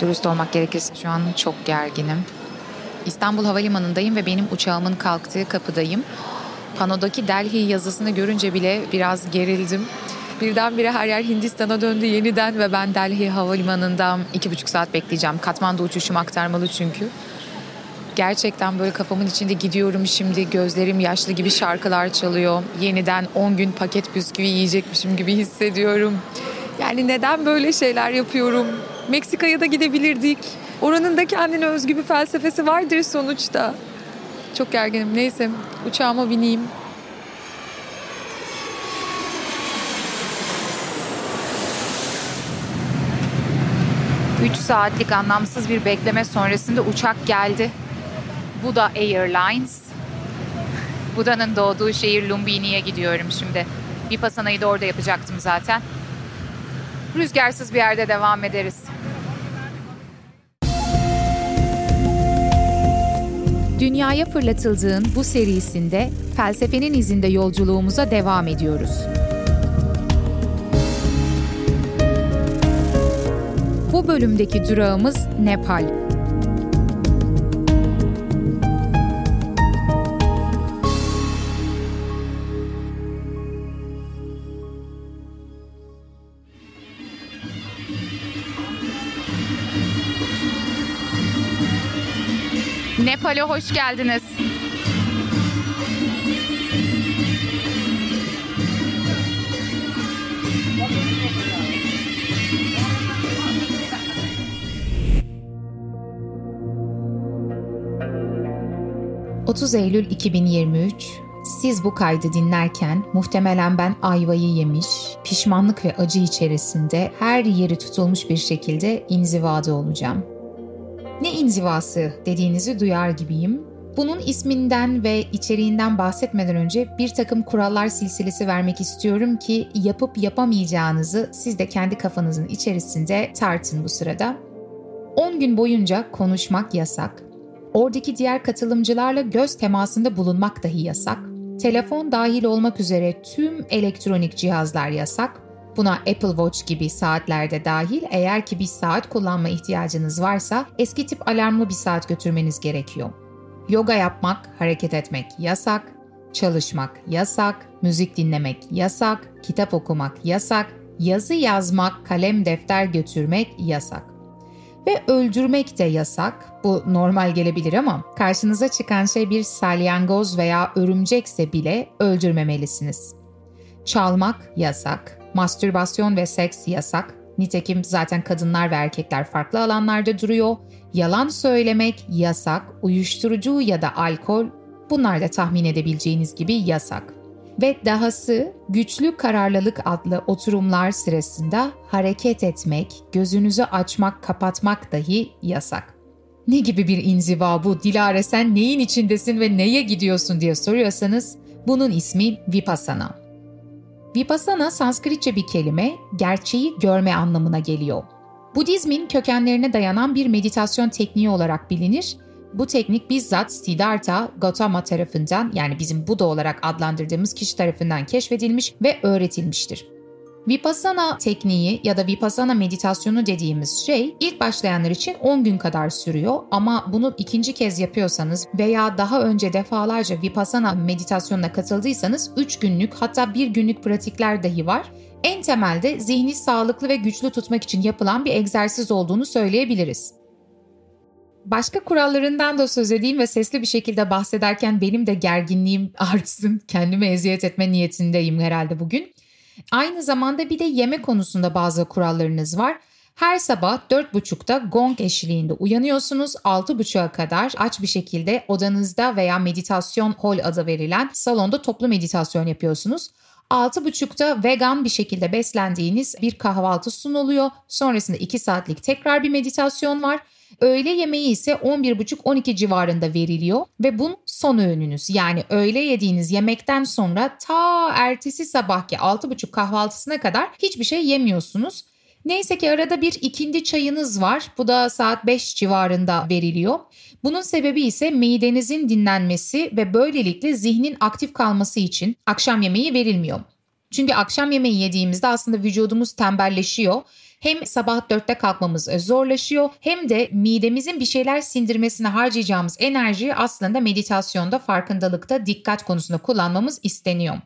Dürüst olmak gerekirse şu an çok gerginim. İstanbul Havalimanı'ndayım ve benim uçağımın kalktığı kapıdayım. Panodaki Delhi yazısını görünce bile biraz gerildim. Birdenbire her yer Hindistan'a döndü yeniden ve ben Delhi Havalimanı'nda iki buçuk saat bekleyeceğim. Katmandu uçuşum aktarmalı çünkü. Gerçekten böyle kafamın içinde gidiyorum şimdi gözlerim yaşlı gibi şarkılar çalıyor. Yeniden 10 gün paket bisküvi yiyecekmişim gibi hissediyorum. Yani neden böyle şeyler yapıyorum? Meksika'ya da gidebilirdik. Oranın da kendine özgü bir felsefesi vardır sonuçta. Çok gerginim. Neyse uçağıma bineyim. Üç saatlik anlamsız bir bekleme sonrasında uçak geldi. Buda Airlines. Buda'nın doğduğu şehir Lumbini'ye gidiyorum şimdi. Bir pasanayı da orada yapacaktım zaten. Rüzgarsız bir yerde devam ederiz. Dünyaya fırlatıldığın bu serisinde felsefenin izinde yolculuğumuza devam ediyoruz. Bu bölümdeki durağımız Nepal. Nepal'e hoş geldiniz. ...30 Eylül 2023... Siz bu kaydı dinlerken muhtemelen ben ayvayı yemiş, pişmanlık ve acı içerisinde her yeri tutulmuş bir şekilde inzivada olacağım. Ne inzivası dediğinizi duyar gibiyim. Bunun isminden ve içeriğinden bahsetmeden önce bir takım kurallar silsilesi vermek istiyorum ki yapıp yapamayacağınızı siz de kendi kafanızın içerisinde tartın bu sırada. 10 gün boyunca konuşmak yasak. Oradaki diğer katılımcılarla göz temasında bulunmak dahi yasak. Telefon dahil olmak üzere tüm elektronik cihazlar yasak. Buna Apple Watch gibi saatlerde dahil eğer ki bir saat kullanma ihtiyacınız varsa eski tip alarmlı bir saat götürmeniz gerekiyor. Yoga yapmak, hareket etmek yasak, çalışmak yasak, müzik dinlemek yasak, kitap okumak yasak, yazı yazmak, kalem defter götürmek yasak. Ve öldürmek de yasak. Bu normal gelebilir ama karşınıza çıkan şey bir salyangoz veya örümcekse bile öldürmemelisiniz. Çalmak yasak, Mastürbasyon ve seks yasak. Nitekim zaten kadınlar ve erkekler farklı alanlarda duruyor. Yalan söylemek yasak. Uyuşturucu ya da alkol bunlar da tahmin edebileceğiniz gibi yasak. Ve dahası güçlü kararlılık adlı oturumlar sırasında hareket etmek, gözünüzü açmak, kapatmak dahi yasak. Ne gibi bir inziva bu? Dilara sen neyin içindesin ve neye gidiyorsun diye soruyorsanız bunun ismi Vipassana. Vipassana Sanskritçe bir kelime, gerçeği görme anlamına geliyor. Budizmin kökenlerine dayanan bir meditasyon tekniği olarak bilinir. Bu teknik bizzat Siddhartha Gautama tarafından yani bizim Buda olarak adlandırdığımız kişi tarafından keşfedilmiş ve öğretilmiştir. Vipassana tekniği ya da Vipassana meditasyonu dediğimiz şey ilk başlayanlar için 10 gün kadar sürüyor ama bunu ikinci kez yapıyorsanız veya daha önce defalarca Vipassana meditasyonuna katıldıysanız 3 günlük hatta 1 günlük pratikler dahi var. En temelde zihni sağlıklı ve güçlü tutmak için yapılan bir egzersiz olduğunu söyleyebiliriz. Başka kurallarından da söz edeyim ve sesli bir şekilde bahsederken benim de gerginliğim artsın, kendime eziyet etme niyetindeyim herhalde bugün. Aynı zamanda bir de yeme konusunda bazı kurallarınız var. Her sabah 4.30'da gong eşliğinde uyanıyorsunuz. 6.30'a kadar aç bir şekilde odanızda veya meditasyon hall adı verilen salonda toplu meditasyon yapıyorsunuz. 6.30'da vegan bir şekilde beslendiğiniz bir kahvaltı sunuluyor. Sonrasında 2 saatlik tekrar bir meditasyon var. Öğle yemeği ise 11.30-12 civarında veriliyor ve bu son öğününüz. Yani öğle yediğiniz yemekten sonra ta ertesi sabahki 6.30 kahvaltısına kadar hiçbir şey yemiyorsunuz. Neyse ki arada bir ikindi çayınız var. Bu da saat 5 civarında veriliyor. Bunun sebebi ise midenizin dinlenmesi ve böylelikle zihnin aktif kalması için akşam yemeği verilmiyor. Çünkü akşam yemeği yediğimizde aslında vücudumuz tembelleşiyor. Hem sabah dörtte kalkmamız zorlaşıyor hem de midemizin bir şeyler sindirmesine harcayacağımız enerjiyi aslında meditasyonda, farkındalıkta, dikkat konusunda kullanmamız isteniyor.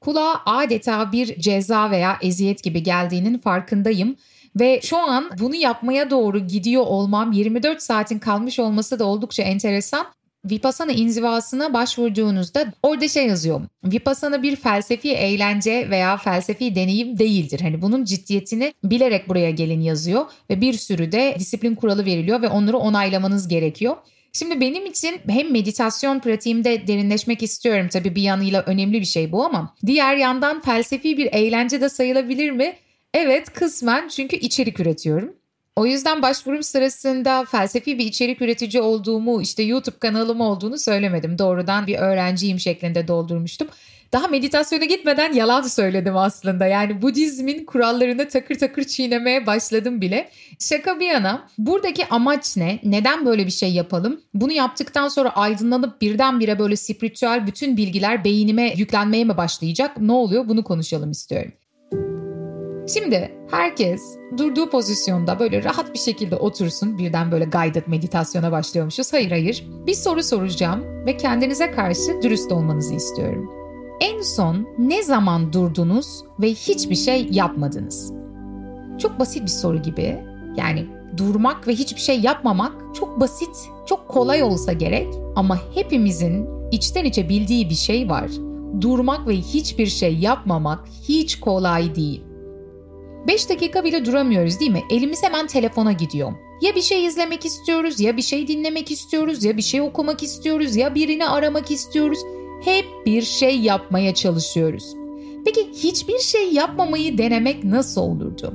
Kulağa adeta bir ceza veya eziyet gibi geldiğinin farkındayım. Ve şu an bunu yapmaya doğru gidiyor olmam 24 saatin kalmış olması da oldukça enteresan. Vipassana inzivasına başvurduğunuzda orada şey yazıyor. Vipassana bir felsefi eğlence veya felsefi deneyim değildir. Hani bunun ciddiyetini bilerek buraya gelin yazıyor ve bir sürü de disiplin kuralı veriliyor ve onları onaylamanız gerekiyor. Şimdi benim için hem meditasyon pratiğimde derinleşmek istiyorum tabii bir yanıyla önemli bir şey bu ama diğer yandan felsefi bir eğlence de sayılabilir mi? Evet kısmen çünkü içerik üretiyorum. O yüzden başvurum sırasında felsefi bir içerik üretici olduğumu, işte YouTube kanalım olduğunu söylemedim. Doğrudan bir öğrenciyim şeklinde doldurmuştum. Daha meditasyona gitmeden yalan söyledim aslında. Yani Budizmin kurallarını takır takır çiğnemeye başladım bile. Şaka bir yana buradaki amaç ne? Neden böyle bir şey yapalım? Bunu yaptıktan sonra aydınlanıp birdenbire böyle spiritüel bütün bilgiler beynime yüklenmeye mi başlayacak? Ne oluyor? Bunu konuşalım istiyorum. Şimdi herkes durduğu pozisyonda böyle rahat bir şekilde otursun. Birden böyle guided meditasyona başlıyormuşuz. Hayır hayır. Bir soru soracağım ve kendinize karşı dürüst olmanızı istiyorum. En son ne zaman durdunuz ve hiçbir şey yapmadınız? Çok basit bir soru gibi. Yani durmak ve hiçbir şey yapmamak çok basit, çok kolay olsa gerek ama hepimizin içten içe bildiği bir şey var. Durmak ve hiçbir şey yapmamak hiç kolay değil. 5 dakika bile duramıyoruz değil mi? Elimiz hemen telefona gidiyor. Ya bir şey izlemek istiyoruz, ya bir şey dinlemek istiyoruz, ya bir şey okumak istiyoruz, ya birini aramak istiyoruz. Hep bir şey yapmaya çalışıyoruz. Peki hiçbir şey yapmamayı denemek nasıl olurdu?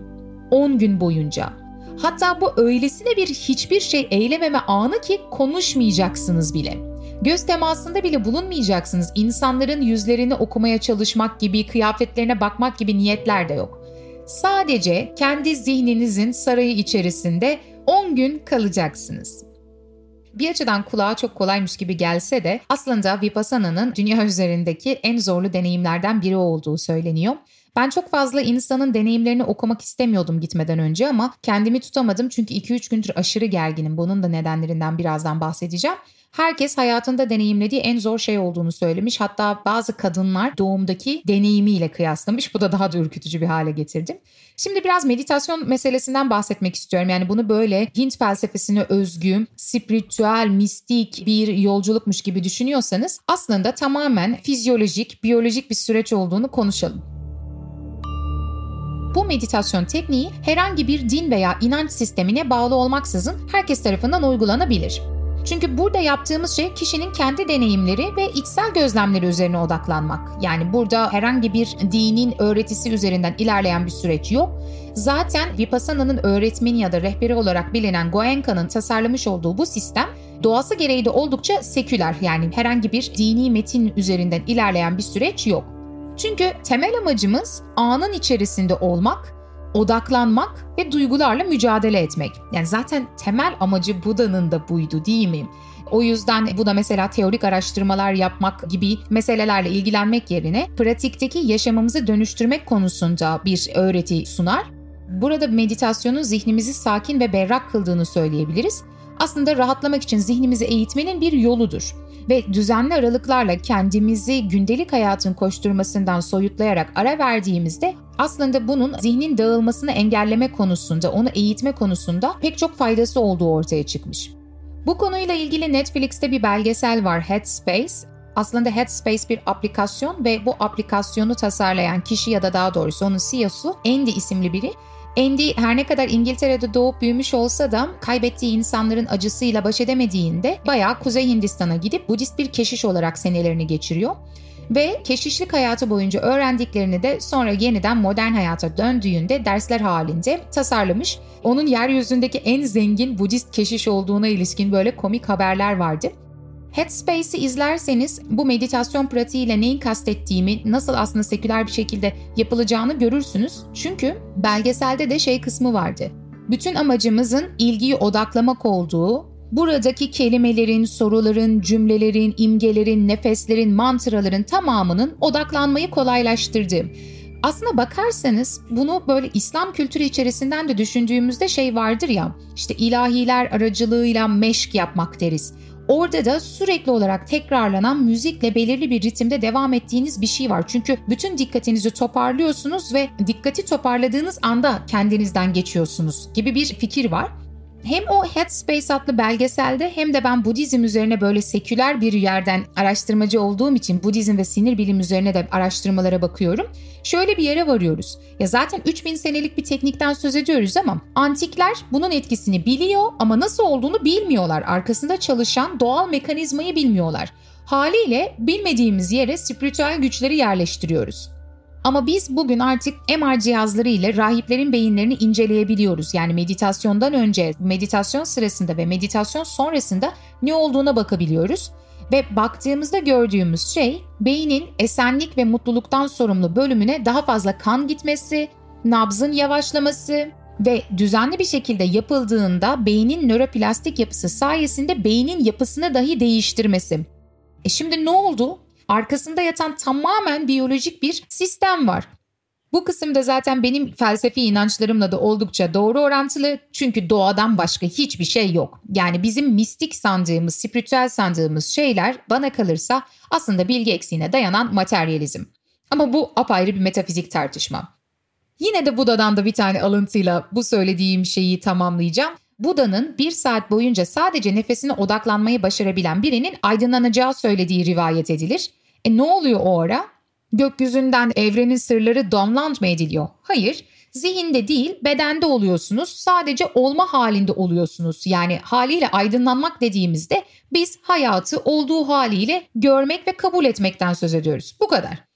10 gün boyunca. Hatta bu öylesine bir hiçbir şey eylememe anı ki konuşmayacaksınız bile. Göz temasında bile bulunmayacaksınız. İnsanların yüzlerini okumaya çalışmak gibi, kıyafetlerine bakmak gibi niyetler de yok. Sadece kendi zihninizin sarayı içerisinde 10 gün kalacaksınız. Bir açıdan kulağa çok kolaymış gibi gelse de aslında Vipassana'nın dünya üzerindeki en zorlu deneyimlerden biri olduğu söyleniyor. Ben çok fazla insanın deneyimlerini okumak istemiyordum gitmeden önce ama kendimi tutamadım çünkü 2-3 gündür aşırı gerginim. Bunun da nedenlerinden birazdan bahsedeceğim. Herkes hayatında deneyimlediği en zor şey olduğunu söylemiş. Hatta bazı kadınlar doğumdaki deneyimiyle kıyaslamış. Bu da daha da ürkütücü bir hale getirdi. Şimdi biraz meditasyon meselesinden bahsetmek istiyorum. Yani bunu böyle Hint felsefesine özgü, spiritüel, mistik bir yolculukmuş gibi düşünüyorsanız aslında tamamen fizyolojik, biyolojik bir süreç olduğunu konuşalım. Bu meditasyon tekniği herhangi bir din veya inanç sistemine bağlı olmaksızın herkes tarafından uygulanabilir. Çünkü burada yaptığımız şey kişinin kendi deneyimleri ve içsel gözlemleri üzerine odaklanmak. Yani burada herhangi bir dinin öğretisi üzerinden ilerleyen bir süreç yok. Zaten Vipassana'nın öğretmeni ya da rehberi olarak bilinen Goenka'nın tasarlamış olduğu bu sistem doğası gereği de oldukça seküler yani herhangi bir dini metin üzerinden ilerleyen bir süreç yok. Çünkü temel amacımız anın içerisinde olmak odaklanmak ve duygularla mücadele etmek. Yani zaten temel amacı Buda'nın da buydu değil mi? O yüzden bu da mesela teorik araştırmalar yapmak gibi meselelerle ilgilenmek yerine pratikteki yaşamımızı dönüştürmek konusunda bir öğreti sunar. Burada meditasyonun zihnimizi sakin ve berrak kıldığını söyleyebiliriz. Aslında rahatlamak için zihnimizi eğitmenin bir yoludur ve düzenli aralıklarla kendimizi gündelik hayatın koşturmasından soyutlayarak ara verdiğimizde aslında bunun zihnin dağılmasını engelleme konusunda, onu eğitme konusunda pek çok faydası olduğu ortaya çıkmış. Bu konuyla ilgili Netflix'te bir belgesel var Headspace. Aslında Headspace bir aplikasyon ve bu aplikasyonu tasarlayan kişi ya da daha doğrusu onun CEO'su Andy isimli biri Andy her ne kadar İngiltere'de doğup büyümüş olsa da kaybettiği insanların acısıyla baş edemediğinde bayağı Kuzey Hindistan'a gidip Budist bir keşiş olarak senelerini geçiriyor. Ve keşişlik hayatı boyunca öğrendiklerini de sonra yeniden modern hayata döndüğünde dersler halinde tasarlamış. Onun yeryüzündeki en zengin Budist keşiş olduğuna ilişkin böyle komik haberler vardı. Headspace'i izlerseniz bu meditasyon pratiğiyle neyi kastettiğimi, nasıl aslında seküler bir şekilde yapılacağını görürsünüz. Çünkü belgeselde de şey kısmı vardı. Bütün amacımızın ilgiyi odaklamak olduğu, buradaki kelimelerin, soruların, cümlelerin, imgelerin, nefeslerin, mantraların tamamının odaklanmayı kolaylaştırdı. Aslına bakarsanız bunu böyle İslam kültürü içerisinden de düşündüğümüzde şey vardır ya, işte ilahiler aracılığıyla meşk yapmak deriz. Orada da sürekli olarak tekrarlanan müzikle belirli bir ritimde devam ettiğiniz bir şey var. Çünkü bütün dikkatinizi toparlıyorsunuz ve dikkati toparladığınız anda kendinizden geçiyorsunuz gibi bir fikir var. Hem o Headspace adlı belgeselde hem de ben Budizm üzerine böyle seküler bir yerden araştırmacı olduğum için Budizm ve sinir bilim üzerine de araştırmalara bakıyorum. Şöyle bir yere varıyoruz. Ya zaten 3000 senelik bir teknikten söz ediyoruz ama antikler bunun etkisini biliyor ama nasıl olduğunu bilmiyorlar. Arkasında çalışan doğal mekanizmayı bilmiyorlar. Haliyle bilmediğimiz yere spiritüel güçleri yerleştiriyoruz. Ama biz bugün artık MR cihazları ile rahiplerin beyinlerini inceleyebiliyoruz. Yani meditasyondan önce, meditasyon sırasında ve meditasyon sonrasında ne olduğuna bakabiliyoruz. Ve baktığımızda gördüğümüz şey beynin esenlik ve mutluluktan sorumlu bölümüne daha fazla kan gitmesi, nabzın yavaşlaması ve düzenli bir şekilde yapıldığında beynin nöroplastik yapısı sayesinde beynin yapısını dahi değiştirmesi. E şimdi ne oldu? Arkasında yatan tamamen biyolojik bir sistem var. Bu kısımda zaten benim felsefi inançlarımla da oldukça doğru orantılı çünkü doğadan başka hiçbir şey yok. Yani bizim mistik sandığımız, spiritüel sandığımız şeyler bana kalırsa aslında bilgi eksiğine dayanan materyalizm. Ama bu apayrı bir metafizik tartışma. Yine de Buda'dan da bir tane alıntıyla bu söylediğim şeyi tamamlayacağım. Buda'nın bir saat boyunca sadece nefesine odaklanmayı başarabilen birinin aydınlanacağı söylediği rivayet edilir. E ne oluyor o ara? Gökyüzünden evrenin sırları download mı ediliyor? Hayır, zihinde değil bedende oluyorsunuz. Sadece olma halinde oluyorsunuz. Yani haliyle aydınlanmak dediğimizde biz hayatı olduğu haliyle görmek ve kabul etmekten söz ediyoruz. Bu kadar.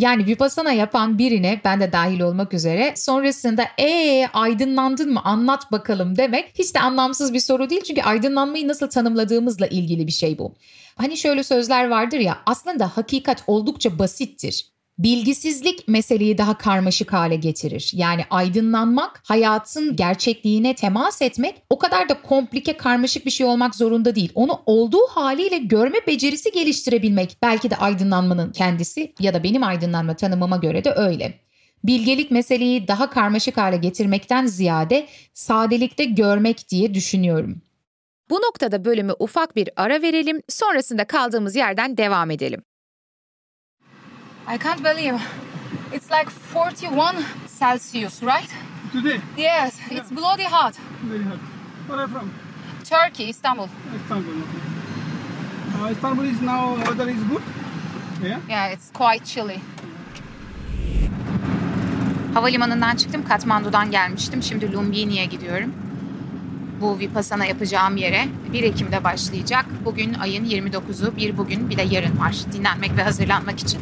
Yani vipassana yapan birine ben de dahil olmak üzere sonrasında ee aydınlandın mı anlat bakalım demek hiç de anlamsız bir soru değil. Çünkü aydınlanmayı nasıl tanımladığımızla ilgili bir şey bu. Hani şöyle sözler vardır ya aslında hakikat oldukça basittir. Bilgisizlik meseleyi daha karmaşık hale getirir. Yani aydınlanmak, hayatın gerçekliğine temas etmek o kadar da komplike, karmaşık bir şey olmak zorunda değil. Onu olduğu haliyle görme becerisi geliştirebilmek belki de aydınlanmanın kendisi ya da benim aydınlanma tanımıma göre de öyle. Bilgelik meseleyi daha karmaşık hale getirmekten ziyade sadelikte görmek diye düşünüyorum. Bu noktada bölümü ufak bir ara verelim, sonrasında kaldığımız yerden devam edelim. I can't believe it's like 41 Celsius, right? Today? Yes, yeah. it's bloody hot. Very hot. Where are you from? Turkey, Istanbul. Istanbul. Uh, Istanbul is now weather is good. Yeah. Yeah, it's quite chilly. Havalimanından çıktım, Katmandu'dan gelmiştim. Şimdi Lumbini'ye gidiyorum. Bu Vipassana yapacağım yere 1 Ekim'de başlayacak. Bugün ayın 29'u, bir bugün bir de yarın var. Dinlenmek ve hazırlanmak için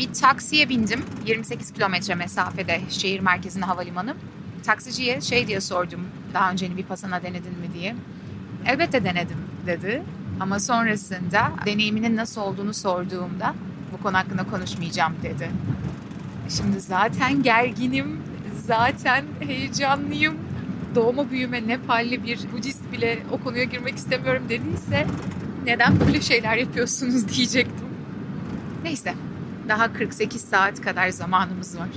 bir taksiye bindim. 28 kilometre mesafede şehir merkezine havalimanı. Taksiciye şey diye sordum. Daha önce bir pasana denedin mi diye. Elbette denedim dedi. Ama sonrasında deneyiminin nasıl olduğunu sorduğumda bu konu hakkında konuşmayacağım dedi. Şimdi zaten gerginim, zaten heyecanlıyım. Doğma büyüme Nepalli bir Budist bile o konuya girmek istemiyorum dediyse neden böyle şeyler yapıyorsunuz diyecektim. Neyse daha 48 saat kadar zamanımız var.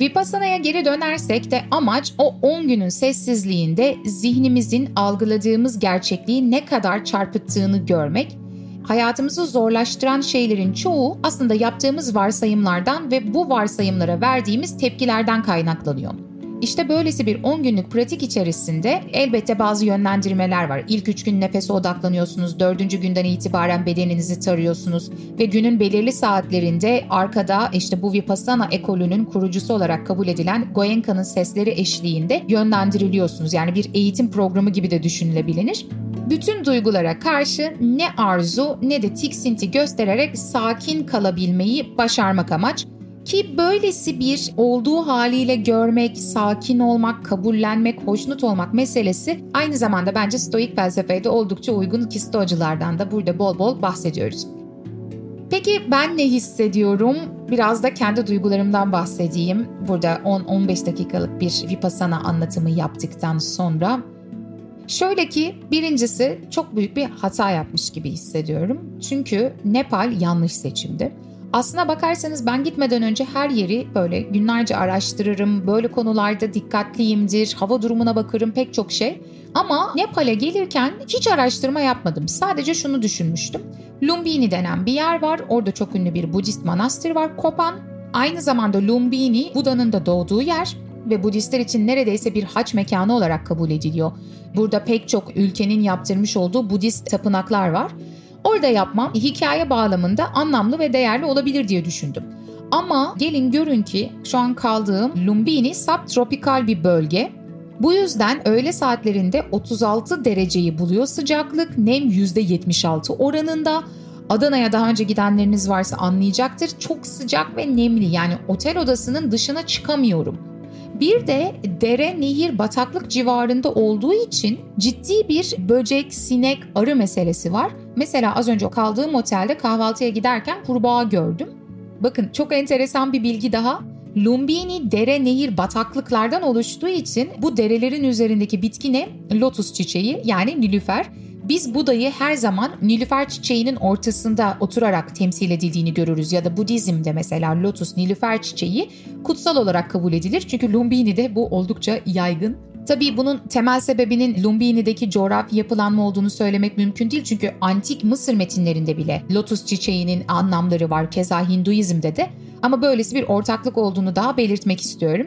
Vipassana'ya geri dönersek de amaç o 10 günün sessizliğinde zihnimizin algıladığımız gerçekliği ne kadar çarpıttığını görmek, hayatımızı zorlaştıran şeylerin çoğu aslında yaptığımız varsayımlardan ve bu varsayımlara verdiğimiz tepkilerden kaynaklanıyor. İşte böylesi bir 10 günlük pratik içerisinde elbette bazı yönlendirmeler var. İlk 3 gün nefese odaklanıyorsunuz, 4. günden itibaren bedeninizi tarıyorsunuz ve günün belirli saatlerinde arkada işte bu Vipassana ekolünün kurucusu olarak kabul edilen Goenka'nın sesleri eşliğinde yönlendiriliyorsunuz. Yani bir eğitim programı gibi de düşünülebilir. Bütün duygulara karşı ne arzu ne de tiksinti göstererek sakin kalabilmeyi başarmak amaç. Ki böylesi bir olduğu haliyle görmek, sakin olmak, kabullenmek, hoşnut olmak meselesi aynı zamanda bence stoik felsefeye de oldukça uygun ki stoacılardan da burada bol bol bahsediyoruz. Peki ben ne hissediyorum? Biraz da kendi duygularımdan bahsedeyim. Burada 10-15 dakikalık bir Vipassana anlatımı yaptıktan sonra. Şöyle ki birincisi çok büyük bir hata yapmış gibi hissediyorum. Çünkü Nepal yanlış seçimdi. Aslına bakarsanız ben gitmeden önce her yeri böyle günlerce araştırırım. Böyle konularda dikkatliyimdir, hava durumuna bakarım pek çok şey. Ama Nepal'e gelirken hiç araştırma yapmadım. Sadece şunu düşünmüştüm. Lumbini denen bir yer var. Orada çok ünlü bir Budist manastır var, Kopan. Aynı zamanda Lumbini, Buda'nın da doğduğu yer ve Budistler için neredeyse bir haç mekanı olarak kabul ediliyor. Burada pek çok ülkenin yaptırmış olduğu Budist tapınaklar var. Orada yapmam hikaye bağlamında anlamlı ve değerli olabilir diye düşündüm. Ama gelin görün ki şu an kaldığım Lumbini subtropikal bir bölge. Bu yüzden öğle saatlerinde 36 dereceyi buluyor sıcaklık, nem %76 oranında. Adana'ya daha önce gidenleriniz varsa anlayacaktır. Çok sıcak ve nemli yani otel odasının dışına çıkamıyorum. Bir de dere, nehir, bataklık civarında olduğu için ciddi bir böcek, sinek, arı meselesi var. Mesela az önce kaldığım otelde kahvaltıya giderken kurbağa gördüm. Bakın çok enteresan bir bilgi daha. Lumbini dere, nehir, bataklıklardan oluştuğu için bu derelerin üzerindeki bitki ne? Lotus çiçeği yani nilüfer. Biz Buda'yı her zaman Nilüfer çiçeğinin ortasında oturarak temsil edildiğini görürüz ya da Budizm'de mesela lotus Nilüfer çiçeği kutsal olarak kabul edilir. Çünkü Lumbini'de bu oldukça yaygın. Tabii bunun temel sebebinin Lumbini'deki coğrafi yapılanma olduğunu söylemek mümkün değil. Çünkü antik Mısır metinlerinde bile lotus çiçeğinin anlamları var. Keza Hinduizm'de de. Ama böylesi bir ortaklık olduğunu daha belirtmek istiyorum.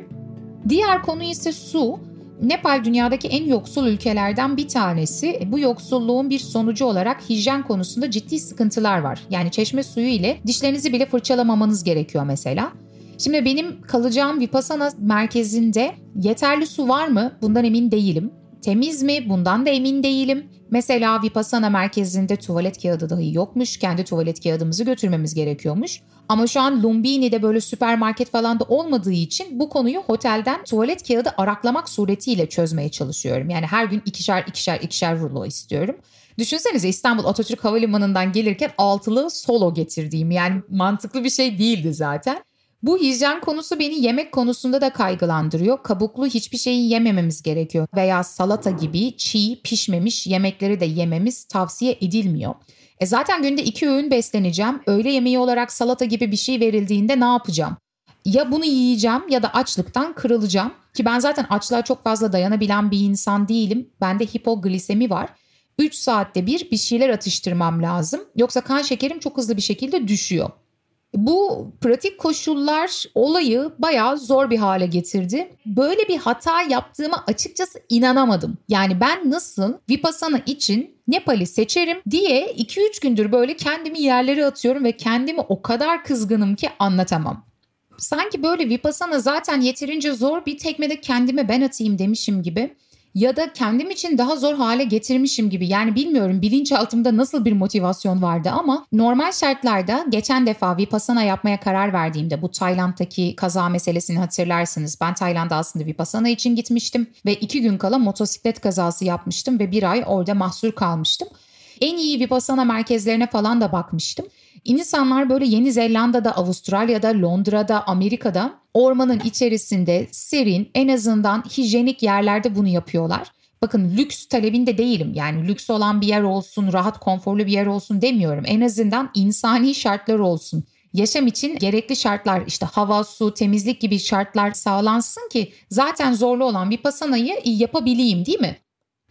Diğer konu ise su. Nepal dünyadaki en yoksul ülkelerden bir tanesi. Bu yoksulluğun bir sonucu olarak hijyen konusunda ciddi sıkıntılar var. Yani çeşme suyu ile dişlerinizi bile fırçalamamanız gerekiyor mesela. Şimdi benim kalacağım Vipassana merkezinde yeterli su var mı? Bundan emin değilim. Temiz mi? Bundan da emin değilim. Mesela Vipassana merkezinde tuvalet kağıdı dahi yokmuş. Kendi tuvalet kağıdımızı götürmemiz gerekiyormuş. Ama şu an Lumbini'de böyle süpermarket falan da olmadığı için bu konuyu otelden tuvalet kağıdı araklamak suretiyle çözmeye çalışıyorum. Yani her gün ikişer ikişer ikişer rulo istiyorum. Düşünsenize İstanbul Atatürk Havalimanı'ndan gelirken altılı solo getirdiğim yani mantıklı bir şey değildi zaten. Bu hijyen konusu beni yemek konusunda da kaygılandırıyor. Kabuklu hiçbir şeyi yemememiz gerekiyor veya salata gibi çiğ pişmemiş yemekleri de yememiz tavsiye edilmiyor. E zaten günde iki öğün besleneceğim. Öğle yemeği olarak salata gibi bir şey verildiğinde ne yapacağım? Ya bunu yiyeceğim ya da açlıktan kırılacağım. Ki ben zaten açlığa çok fazla dayanabilen bir insan değilim. Bende hipoglisemi var. 3 saatte bir bir şeyler atıştırmam lazım. Yoksa kan şekerim çok hızlı bir şekilde düşüyor. Bu pratik koşullar olayı bayağı zor bir hale getirdi. Böyle bir hata yaptığıma açıkçası inanamadım. Yani ben nasıl Vipassana için Nepal'i seçerim diye 2-3 gündür böyle kendimi yerlere atıyorum ve kendimi o kadar kızgınım ki anlatamam. Sanki böyle Vipassana zaten yeterince zor bir tekmede kendime ben atayım demişim gibi ya da kendim için daha zor hale getirmişim gibi. Yani bilmiyorum bilinçaltımda nasıl bir motivasyon vardı ama normal şartlarda geçen defa Vipassana yapmaya karar verdiğimde bu Tayland'daki kaza meselesini hatırlarsınız. Ben Tayland'a aslında Vipassana için gitmiştim ve iki gün kala motosiklet kazası yapmıştım ve bir ay orada mahsur kalmıştım. En iyi Vipassana merkezlerine falan da bakmıştım. İnsanlar böyle Yeni Zelanda'da, Avustralya'da, Londra'da, Amerika'da ormanın içerisinde serin en azından hijyenik yerlerde bunu yapıyorlar. Bakın lüks talebinde değilim. Yani lüks olan bir yer olsun, rahat, konforlu bir yer olsun demiyorum. En azından insani şartlar olsun. Yaşam için gerekli şartlar işte hava, su, temizlik gibi şartlar sağlansın ki zaten zorlu olan bir pasanayı yapabileyim değil mi?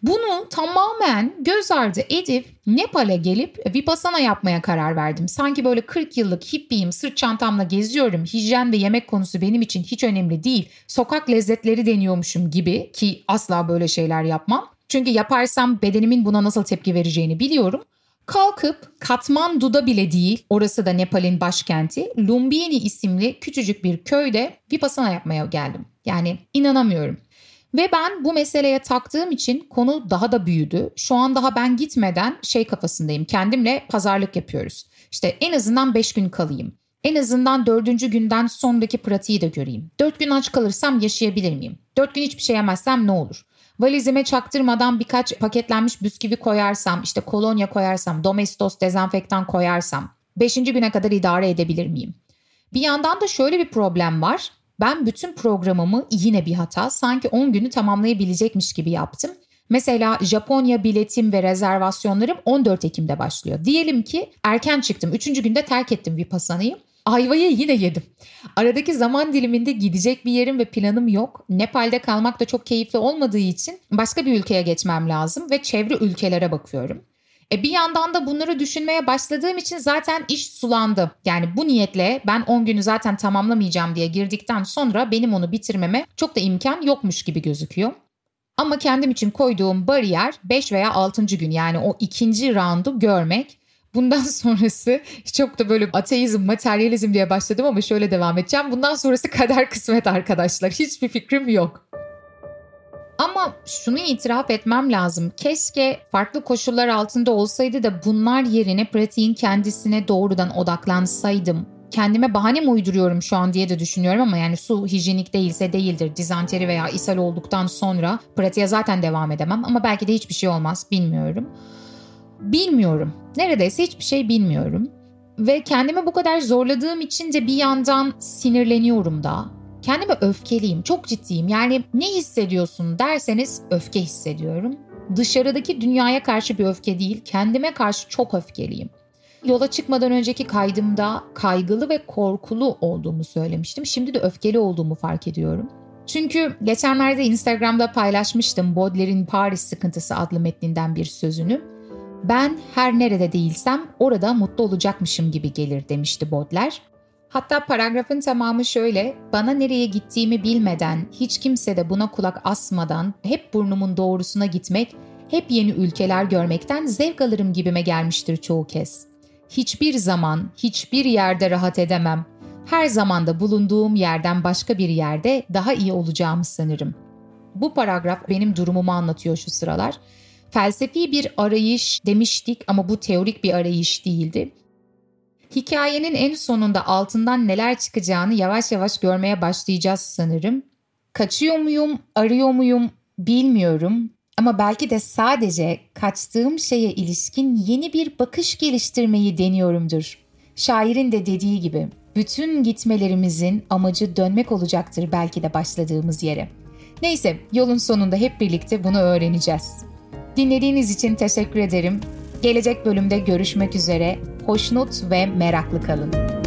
Bunu tamamen göz ardı edip Nepal'e gelip Vipassana yapmaya karar verdim. Sanki böyle 40 yıllık hippiyim, sırt çantamla geziyorum. Hijyen ve yemek konusu benim için hiç önemli değil. Sokak lezzetleri deniyormuşum gibi ki asla böyle şeyler yapmam. Çünkü yaparsam bedenimin buna nasıl tepki vereceğini biliyorum. Kalkıp Katmandu'da bile değil, orası da Nepal'in başkenti, Lumbini isimli küçücük bir köyde Vipassana yapmaya geldim. Yani inanamıyorum. Ve ben bu meseleye taktığım için konu daha da büyüdü. Şu an daha ben gitmeden şey kafasındayım. Kendimle pazarlık yapıyoruz. İşte en azından 5 gün kalayım. En azından dördüncü günden sonraki pratiği de göreyim. Dört gün aç kalırsam yaşayabilir miyim? Dört gün hiçbir şey yemezsem ne olur? Valizime çaktırmadan birkaç paketlenmiş bisküvi koyarsam, işte kolonya koyarsam, domestos dezenfektan koyarsam, Beşinci güne kadar idare edebilir miyim? Bir yandan da şöyle bir problem var. Ben bütün programımı yine bir hata sanki 10 günü tamamlayabilecekmiş gibi yaptım. Mesela Japonya biletim ve rezervasyonlarım 14 Ekim'de başlıyor. Diyelim ki erken çıktım. Üçüncü günde terk ettim Vipassana'yı. Ayvayı yine yedim. Aradaki zaman diliminde gidecek bir yerim ve planım yok. Nepal'de kalmak da çok keyifli olmadığı için başka bir ülkeye geçmem lazım ve çevre ülkelere bakıyorum. E bir yandan da bunları düşünmeye başladığım için zaten iş sulandı. Yani bu niyetle ben 10 günü zaten tamamlamayacağım diye girdikten sonra benim onu bitirmeme çok da imkan yokmuş gibi gözüküyor. Ama kendim için koyduğum bariyer 5 veya 6. gün yani o ikinci roundu görmek. Bundan sonrası çok da böyle ateizm, materyalizm diye başladım ama şöyle devam edeceğim. Bundan sonrası kader kısmet arkadaşlar. Hiçbir fikrim yok. Ama şunu itiraf etmem lazım. Keşke farklı koşullar altında olsaydı da bunlar yerine pratiğin kendisine doğrudan odaklansaydım. Kendime bahane mi uyduruyorum şu an diye de düşünüyorum ama yani su hijyenik değilse değildir. Dizanteri veya ishal olduktan sonra pratiğe zaten devam edemem ama belki de hiçbir şey olmaz bilmiyorum. Bilmiyorum. Neredeyse hiçbir şey bilmiyorum. Ve kendimi bu kadar zorladığım için de bir yandan sinirleniyorum da. Kendime öfkeliyim, çok ciddiyim. Yani ne hissediyorsun derseniz öfke hissediyorum. Dışarıdaki dünyaya karşı bir öfke değil, kendime karşı çok öfkeliyim. Yola çıkmadan önceki kaydımda kaygılı ve korkulu olduğumu söylemiştim. Şimdi de öfkeli olduğumu fark ediyorum. Çünkü geçenlerde Instagram'da paylaşmıştım Baudelaire'in Paris Sıkıntısı adlı metninden bir sözünü. Ben her nerede değilsem orada mutlu olacakmışım gibi gelir demişti Baudelaire. Hatta paragrafın tamamı şöyle, bana nereye gittiğimi bilmeden, hiç kimse de buna kulak asmadan hep burnumun doğrusuna gitmek, hep yeni ülkeler görmekten zevk alırım gibime gelmiştir çoğu kez. Hiçbir zaman, hiçbir yerde rahat edemem. Her zamanda bulunduğum yerden başka bir yerde daha iyi olacağımı sanırım. Bu paragraf benim durumumu anlatıyor şu sıralar. Felsefi bir arayış demiştik ama bu teorik bir arayış değildi. Hikayenin en sonunda altından neler çıkacağını yavaş yavaş görmeye başlayacağız sanırım. Kaçıyor muyum, arıyor muyum bilmiyorum ama belki de sadece kaçtığım şeye ilişkin yeni bir bakış geliştirmeyi deniyorumdur. Şairin de dediği gibi bütün gitmelerimizin amacı dönmek olacaktır belki de başladığımız yere. Neyse yolun sonunda hep birlikte bunu öğreneceğiz. Dinlediğiniz için teşekkür ederim. Gelecek bölümde görüşmek üzere. Hoşnut ve meraklı kalın.